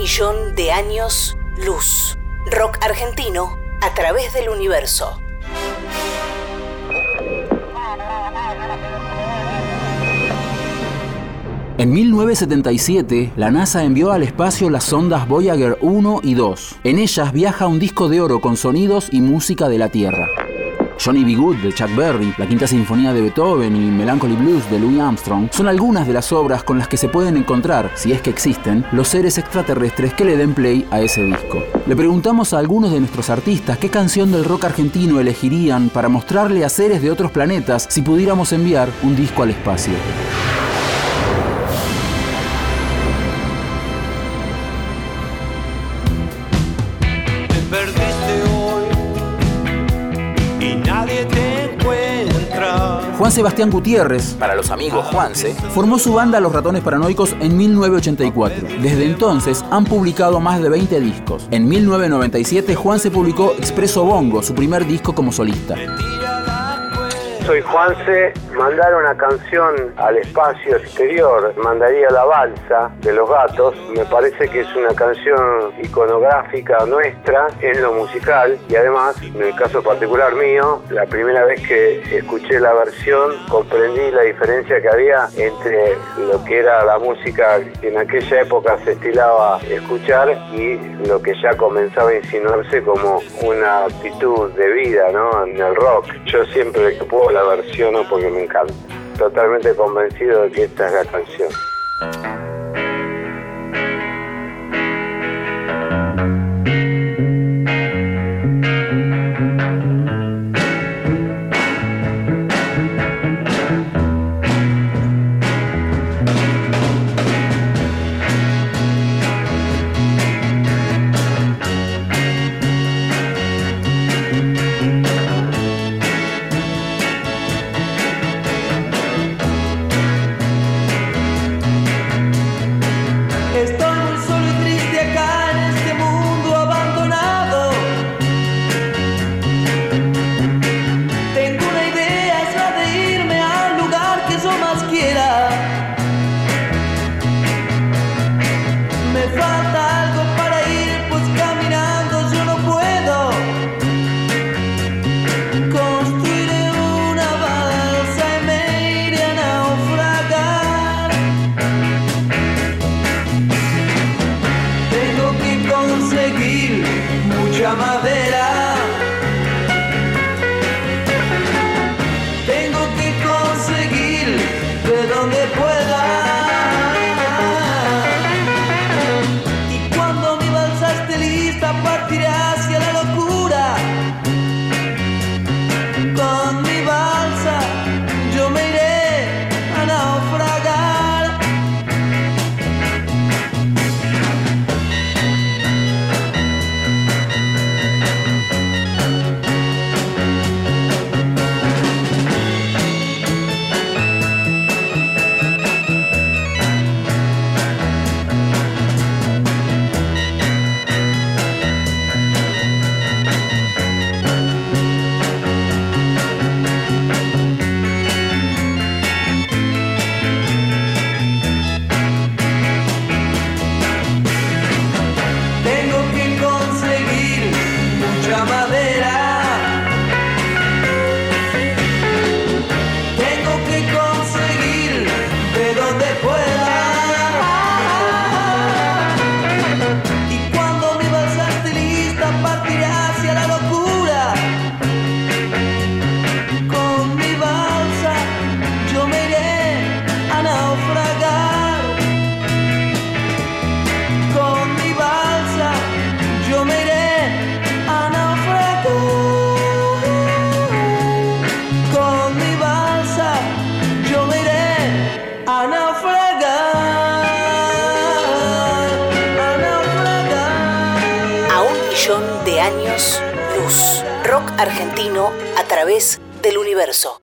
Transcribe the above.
millón de años luz. Rock argentino a través del universo. En 1977, la NASA envió al espacio las sondas Voyager 1 y 2. En ellas viaja un disco de oro con sonidos y música de la Tierra. Johnny B. Good de Chuck Berry, la Quinta Sinfonía de Beethoven y Melancholy Blues de Louis Armstrong son algunas de las obras con las que se pueden encontrar, si es que existen, los seres extraterrestres que le den play a ese disco. Le preguntamos a algunos de nuestros artistas qué canción del rock argentino elegirían para mostrarle a seres de otros planetas si pudiéramos enviar un disco al espacio. Juan Sebastián Gutiérrez, para los amigos Juanse, formó su banda Los Ratones Paranoicos en 1984. Desde entonces han publicado más de 20 discos. En 1997 Juan se publicó Expreso Bongo, su primer disco como solista soy Juanse, mandar una canción al espacio exterior, mandaría la balsa de los gatos, me parece que es una canción iconográfica nuestra en lo musical y además, en el caso particular mío, la primera vez que escuché la versión comprendí la diferencia que había entre lo que era la música que en aquella época se estilaba escuchar y lo que ya comenzaba a insinuarse como una actitud de vida ¿no? en el rock. Yo siempre que puedo la versiono porque me encanta. Totalmente convencido de que esta es la canción. Años luz. Rock argentino a través del universo.